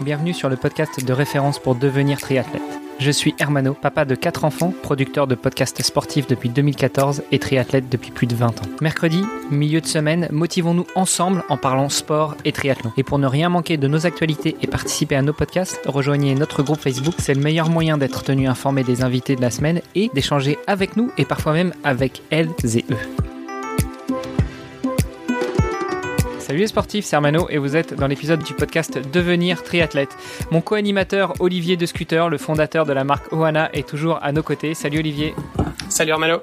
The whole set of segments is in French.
bienvenue sur le podcast de référence pour devenir triathlète. Je suis Hermano, papa de 4 enfants, producteur de podcasts sportifs depuis 2014 et triathlète depuis plus de 20 ans. Mercredi, milieu de semaine, motivons-nous ensemble en parlant sport et triathlon. Et pour ne rien manquer de nos actualités et participer à nos podcasts, rejoignez notre groupe Facebook. C'est le meilleur moyen d'être tenu informé des invités de la semaine et d'échanger avec nous et parfois même avec elles et eux. Salut les sportifs, c'est Armano et vous êtes dans l'épisode du podcast Devenir triathlète. Mon co-animateur Olivier de Scooter, le fondateur de la marque Oana, est toujours à nos côtés. Salut Olivier. Salut Armano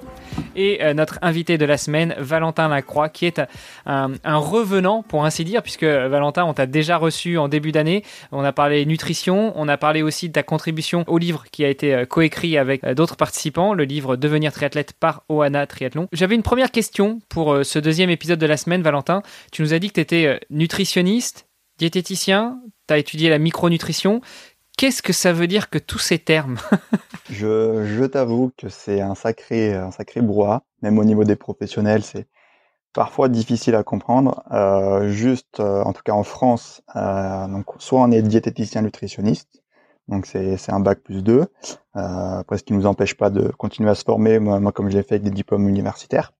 et euh, notre invité de la semaine, Valentin Lacroix, qui est un, revenant, pour ainsi dire, puisque Valentin, on t'a déjà reçu en début d'année. On a parlé nutrition, on a parlé aussi de ta contribution au livre qui a été euh, coécrit avec euh, d'autres participants, le livre Devenir triathlète par Oana Triathlon. J'avais une première question pour ce deuxième épisode de la semaine, Valentin. Tu nous as dit que tu étais nutritionniste, diététicien, tu as étudié la micronutrition. Qu'est-ce que ça veut dire que tous ces termes Je, t'avoue que c'est un sacré, un sacré brouhaha. Même au niveau des professionnels, c'est parfois difficile à comprendre. Euh, juste, euh, en tout cas en France, euh, donc soit on est diététicien nutritionniste, donc c'est un bac plus 2, euh, après ce qui nous empêche pas de continuer à se former, moi, comme je l'ai fait avec des diplômes universitaires,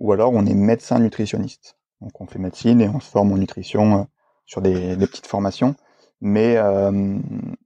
ou alors on est médecin nutritionniste. Donc on fait médecine et on se forme en nutrition sur des petites formations. Mais euh,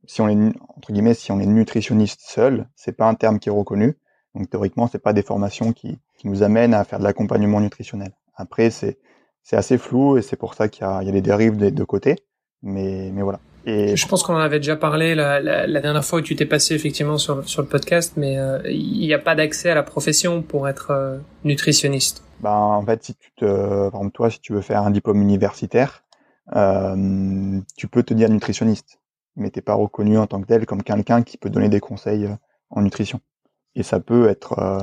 si on est entre guillemets, si on est nutritionniste seul, c'est pas un terme qui est reconnu. Donc théoriquement, c'est pas des formations qui, qui nous amènent à faire de l'accompagnement nutritionnel. Après, c'est c'est assez flou et c'est pour ça qu'il y a, il y a des dérives des deux côtés. Mais mais voilà. Et je pense qu'on en avait déjà parlé la, la, la, dernière fois où tu t'es passé effectivement sur, sur le podcast, mais euh, il n'y a pas d'accès à la profession pour être euh, nutritionniste. Ben, en fait, si tu te, par exemple, toi, si tu veux faire un diplôme universitaire, euh, tu peux te dire nutritionniste, mais t'es pas reconnu en tant que tel comme quelqu'un qui peut donner des conseils euh, en nutrition. Et ça peut être euh,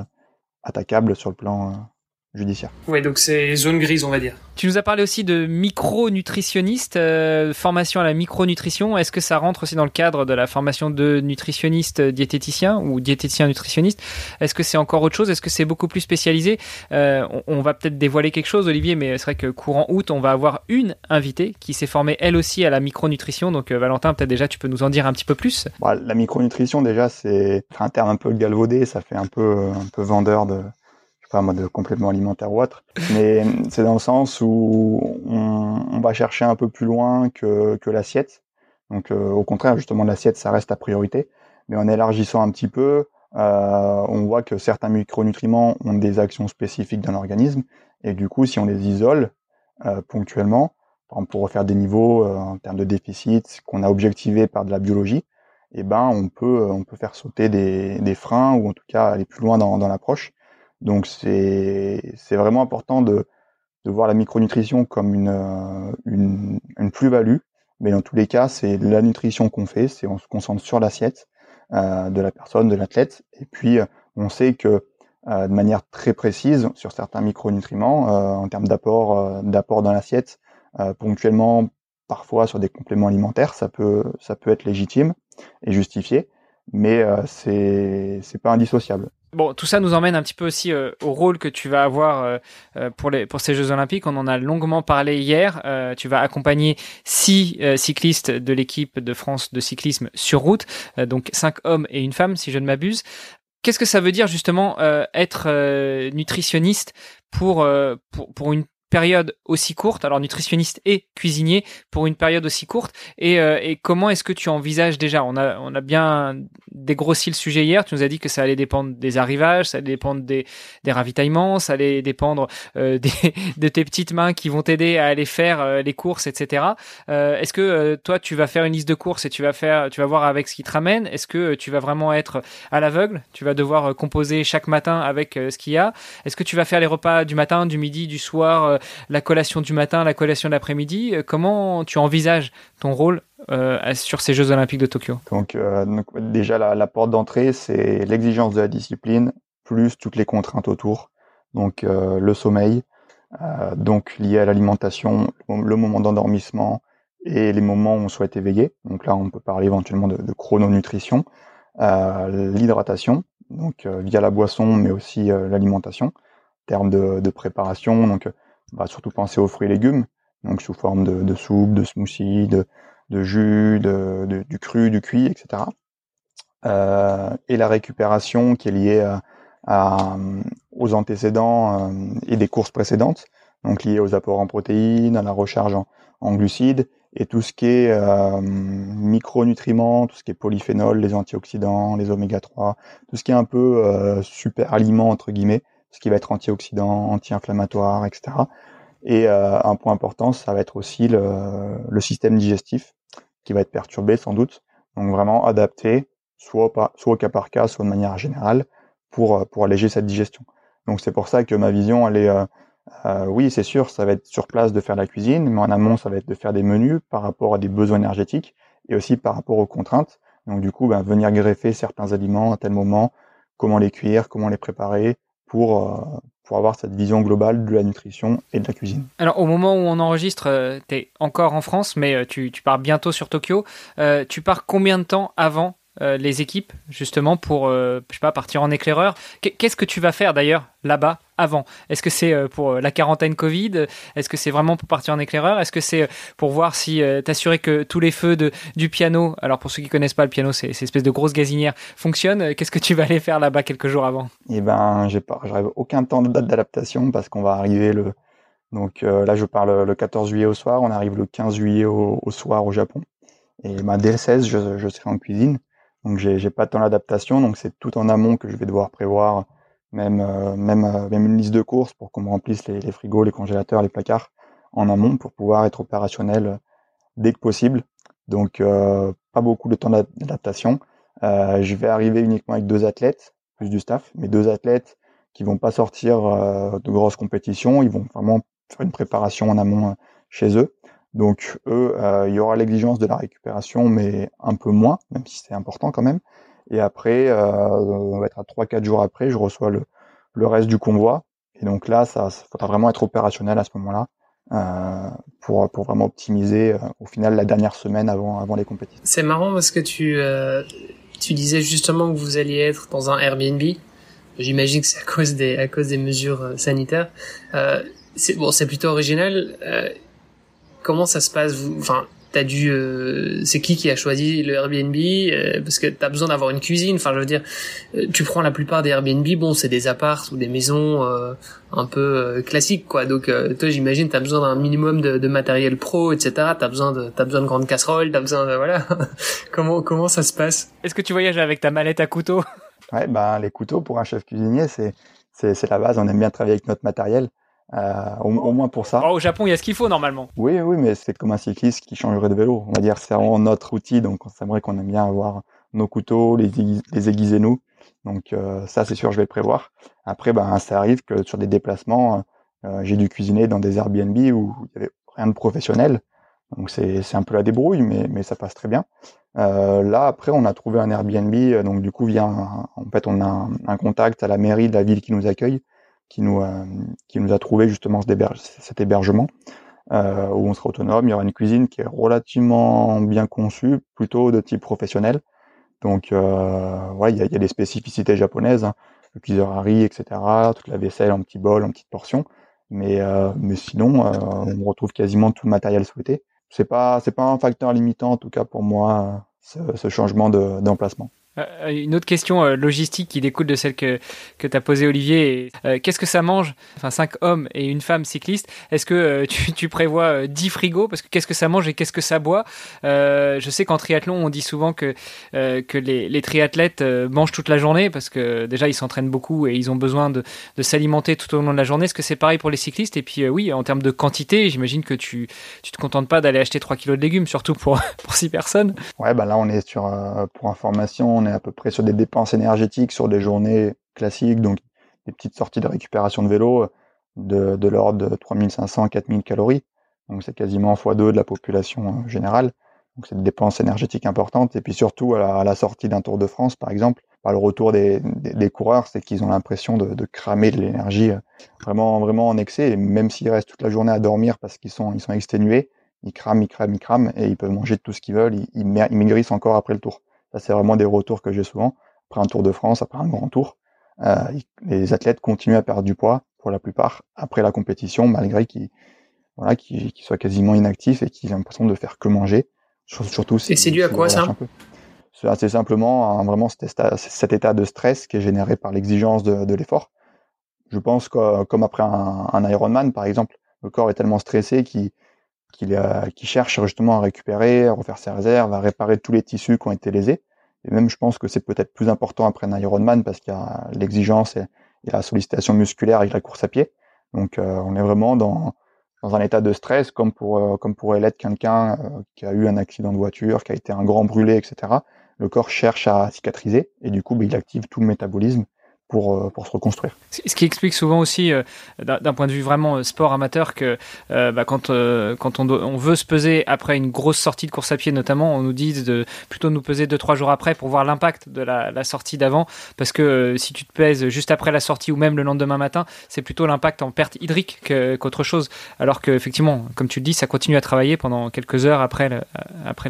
attaquable sur le plan judiciaire. Oui, donc c'est zone grise, on va dire. Tu nous as parlé aussi de micronutritionniste, euh, formation à la micronutrition. Est-ce que ça rentre aussi dans le cadre de la formation de nutritionniste diététicien ou diététicien nutritionniste Est-ce que c'est encore autre chose? Est-ce que c'est beaucoup plus spécialisé? Euh, on, va peut-être dévoiler quelque chose, Olivier, mais c'est vrai que courant août, on va avoir une invitée qui s'est formée elle aussi à la micronutrition. Donc euh, Valentin, peut-être déjà tu peux nous en dire un petit peu plus. Bah, la micronutrition, déjà, c'est un terme un peu galvaudé, ça fait un peu un peu vendeur de pas mode complètement alimentaire ou autre, mais c'est dans le sens où on, va chercher un peu plus loin que, l'assiette. Donc euh, au contraire, justement, l'assiette, ça reste la priorité. Mais en élargissant un petit peu, euh, on voit que certains micronutriments ont des actions spécifiques dans l'organisme. Et du coup, si on les isole euh, ponctuellement, par exemple pour refaire des niveaux en termes de déficit qu'on a objectivé par de la biologie, eh ben on peut faire sauter des, freins ou en tout cas aller plus loin dans l'approche donc c'est vraiment important de, de voir la micronutrition comme une, euh, une, une plus-value, mais dans tous les cas, c'est la nutrition qu'on fait, c'est on se concentre sur l'assiette euh, de la personne, de l'athlète, et puis euh, on sait que de manière très précise sur certains micronutriments, en termes d'apport d'apport dans l'assiette, ponctuellement, parfois sur des compléments alimentaires, ça peut ça peut être légitime et justifié, mais c'est c'est pas indissociable. Bon, tout ça nous emmène un petit peu aussi euh, au rôle que tu vas avoir euh, euh, pour, les, pour ces Jeux Olympiques. On en a longuement parlé hier. tu vas accompagner six cyclistes de l'équipe de France de cyclisme sur route, donc cinq hommes et une femme, si je ne m'abuse. Qu'est-ce que ça veut dire justement être nutritionniste pour, pour, pour une période aussi courte, alors nutritionniste et cuisinier pour une période aussi courte. Et, euh, et comment est-ce que tu envisages déjà? On a, on a bien dégrossi le sujet hier, tu nous as dit que ça allait dépendre des arrivages, ça allait dépendre des, des ravitaillements, ça allait dépendre euh, des, de tes petites mains qui vont t'aider à aller faire euh, les courses, etc. est-ce que toi tu vas faire une liste de courses et tu vas faire, tu vas voir avec ce qui te ramène? Est-ce que tu vas vraiment être à l'aveugle? Tu vas devoir composer chaque matin avec ce qu'il y a? Est-ce que tu vas faire les repas du matin, du midi, du soir euh, la collation du matin, la collation de l'après-midi. Euh, comment tu envisages ton rôle euh, sur ces Jeux Olympiques de Tokyo? Donc, déjà la, porte d'entrée, c'est l'exigence de la discipline plus toutes les contraintes autour. Donc le sommeil, donc lié à l'alimentation, le moment d'endormissement et les moments où on souhaite éveiller. Donc là, on peut parler éventuellement de, chrononutrition, l'hydratation, donc via la boisson, mais aussi l'alimentation, en termes de, de préparation. Donc on va surtout penser aux fruits et légumes, donc sous forme de, de soupe, de smoothie, de, de jus, de, du cru, du cuit, etc. Euh, et la récupération qui est liée à, aux antécédents et des courses précédentes, donc liées aux apports en protéines, à la recharge en, en glucides et tout ce qui est euh, micronutriments, tout ce qui est polyphénol, les antioxydants, les oméga 3, tout ce qui est un peu euh, super aliment entre guillemets, ce qui va être antioxydant, anti-inflammatoire, etc. Et euh, un point important, ça va être aussi le, le, système digestif qui va être perturbé sans doute. Donc vraiment adapté, soit, pas, soit au cas par cas, soit de manière générale, pour, pour alléger cette digestion. Donc c'est pour ça que ma vision, elle est euh, oui, c'est sûr, ça va être sur place de faire la cuisine, mais en amont, ça va être de faire des menus par rapport à des besoins énergétiques et aussi par rapport aux contraintes. Donc du coup, ben, venir greffer certains aliments à tel moment, comment les cuire, comment les préparer pour, euh, pour avoir cette vision globale de la nutrition et de la cuisine. Alors au moment où on enregistre, euh, tu es encore en France, mais tu, tu pars bientôt sur Tokyo. tu pars combien de temps avant euh, les équipes justement pour euh, je sais pas partir en éclaireur. Qu'est-ce que tu vas faire d'ailleurs là-bas avant? Est-ce que c'est euh, pour la quarantaine Covid? Est-ce que c'est vraiment pour partir en éclaireur? Est-ce que c'est pour voir si t'assurer que tous les feux de, du piano alors pour ceux qui connaissent pas le piano c'est cette espèce de grosse gazinière fonctionnent qu'est-ce que tu vas aller faire là-bas quelques jours avant? Eh ben j'ai pas j'arrive aucun temps de date d'adaptation parce qu'on va arriver le donc là je parle le 14 juillet au soir on arrive le 15 juillet au, soir au Japon. Et ben, dès le 16 je, je serai en cuisine donc j'ai pas tant d'adaptation, donc c'est tout en amont que je vais devoir prévoir, même euh, même euh, même une liste de courses pour qu'on me remplisse les, les, frigos, les congélateurs, les placards en amont pour pouvoir être opérationnel euh, dès que possible. Donc pas beaucoup de temps d'adaptation. je vais arriver uniquement avec deux athlètes plus du staff, mais deux athlètes qui vont pas sortir de grosses compétitions, ils vont vraiment faire une préparation en amont chez eux. Donc eux, euh, il y aura l'exigence de la récupération, mais un peu moins, même si c'est important quand même. Et après, euh, on va être à 3-4 jours après, je reçois le, le reste du convoi. Et donc là, ça, ça faudra vraiment être opérationnel à ce moment-là. Euh, pour, pour vraiment optimiser euh, au final la dernière semaine avant, avant les compétitions. C'est marrant parce que tu, euh, tu disais justement que vous alliez être dans un Airbnb. J'imagine que c'est à cause des, à cause des mesures euh, sanitaires. c'est bon, c'est plutôt original comment ça se passe vous Enfin, t'as dû, euh, c'est qui qui a choisi le Airbnb euh, Parce que t'as besoin d'avoir une cuisine. Enfin, je veux dire, euh, tu prends la plupart des Airbnb, bon, c'est des apparts ou des maisons un peu classiques, quoi. Donc, toi, j'imagine, t'as besoin d'un minimum de, matériel pro, etc. T'as besoin de, t'as besoin de grandes casseroles, t'as besoin de, voilà. comment, comment ça se passe? Est-ce que tu voyages avec ta mallette à couteau Ouais, bah les couteaux pour un chef cuisinier, c'est, c'est, c'est la base. On aime bien travailler avec notre matériel. Euh, au, moins pour ça. Oh, au Japon, il y a ce qu'il faut normalement. Oui, oui, mais c'est comme un cycliste qui changerait de vélo. On va dire c'est vraiment notre outil, donc c'est vrai qu'on aime bien avoir nos couteaux, les, les aiguiser nous. Donc euh, ça, c'est sûr, je vais le prévoir. Après, ben, ça arrive que sur des déplacements, euh, j'ai dû cuisiner dans des Airbnb où il y avait rien de professionnel. Donc c'est un peu la débrouille, mais, mais ça passe très bien. Euh, là, après, on a trouvé un Airbnb, donc du coup, via en fait, on a un, un, contact à la mairie de la ville qui nous accueille qui nous, euh, qui nous a trouvé justement cet hébergement. Euh, où on sera autonome. Il y aura une cuisine qui est relativement bien conçue, plutôt de type professionnel. Donc, euh, ouais, il y a, des spécificités japonaises, hein. le cuiseur à riz, etc., toute la vaisselle en petits bols, en petites portions. Mais, euh, mais sinon, on retrouve quasiment tout le matériel souhaité. C'est pas, c'est pas un facteur limitant, en tout cas pour moi, ce changement d'emplacement. Euh, une autre question euh, logistique qui découle de celle que, que tu as posée, Olivier. Euh, qu'est-ce que ça mange? Enfin, cinq hommes et une femme cycliste. Est-ce que tu, prévois 10 frigos? Parce que qu'est-ce que ça mange et qu'est-ce que ça boit? Je sais qu'en triathlon, on dit souvent que, que les, triathlètes mangent toute la journée parce que déjà, ils s'entraînent beaucoup et ils ont besoin de, de s'alimenter tout au long de la journée. Est-ce que c'est pareil pour les cyclistes? Et puis, oui, en termes de quantité, j'imagine que tu tu te contentes pas d'aller acheter 3 kilos de légumes, surtout pour, pour 6 personnes. Ouais, bah là, on est sur, pour information, on est à peu près sur des dépenses énergétiques sur des journées classiques, donc des petites sorties de récupération de vélo de, de l'ordre de 3500 4000 calories. Donc c'est quasiment x2 de la population hein, générale. Donc c'est des dépenses énergétiques importantes. Et puis surtout à la, sortie d'un Tour de France, par exemple, par le retour des, coureurs, c'est qu'ils ont l'impression de, cramer de l'énergie euh, vraiment vraiment en excès. Et même s'ils restent toute la journée à dormir parce qu'ils sont ils sont exténués, ils crament, ils crament, ils crament, et ils peuvent mangé tout ce qu'ils veulent. Ils, ils, maigrissent encore après le tour. Ça, c'est vraiment des retours que j'ai souvent. Après un Tour de France, après un grand tour, euh, les athlètes continuent à perdre du poids pour la plupart après la compétition, malgré qu'ils voilà, soient quasiment inactifs et qu'ils aient l'impression de faire que manger. Surtout Et c'est dû à quoi ça C'est assez simplement vraiment cet état, de stress qui est généré par l'exigence de, l'effort. Je pense que comme après un, un, Ironman par exemple, le corps est tellement stressé qu'il cherche justement à récupérer, à refaire ses réserves, à réparer tous les tissus qui ont été lésés. Et même, je pense que c'est peut-être plus important après un Ironman parce qu'il y a l'exigence et, la sollicitation musculaire avec la course à pied. Donc, euh, on est vraiment dans, dans un état de stress comme pour euh, comme pourrait l'être quelqu'un euh, qui a eu un accident de voiture, qui a été un grand brûlé, etc. Le corps cherche à cicatriser et du coup, bah, il active tout le métabolisme pour, euh, pour se reconstruire. Ce qui explique souvent aussi, euh, d'un point de vue vraiment euh, sport amateur, que bah, quand, quand on, veut se peser après une grosse sortie de course à pied notamment, on nous dit de plutôt nous peser 2-3 jours après pour voir l'impact de la, sortie d'avant. Parce que si tu te pèses juste après la sortie ou même le lendemain matin, c'est plutôt l'impact en perte hydrique qu'autre chose. Alors qu'effectivement, comme tu le dis, ça continue à travailler pendant quelques heures après.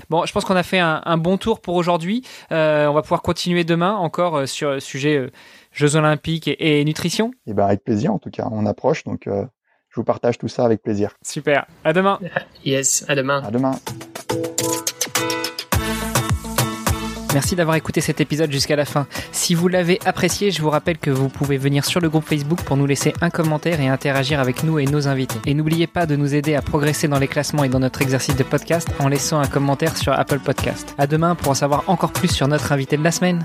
Bon, je pense qu'on a fait un, un, bon tour pour aujourd'hui. on va pouvoir continuer demain encore sur le sujet Jeux olympiques et, nutrition Eh ben avec plaisir en tout cas, on approche donc euh, je vous partage tout ça avec plaisir. Super, à demain. Yes, à demain. À demain. Merci d'avoir écouté cet épisode jusqu'à la fin. Si vous l'avez apprécié, je vous rappelle que vous pouvez venir sur le groupe Facebook pour nous laisser un commentaire et interagir avec nous et nos invités. Et n'oubliez pas de nous aider à progresser dans les classements et dans notre exercice de podcast en laissant un commentaire sur Apple Podcast. À demain pour en savoir encore plus sur notre invité de la semaine.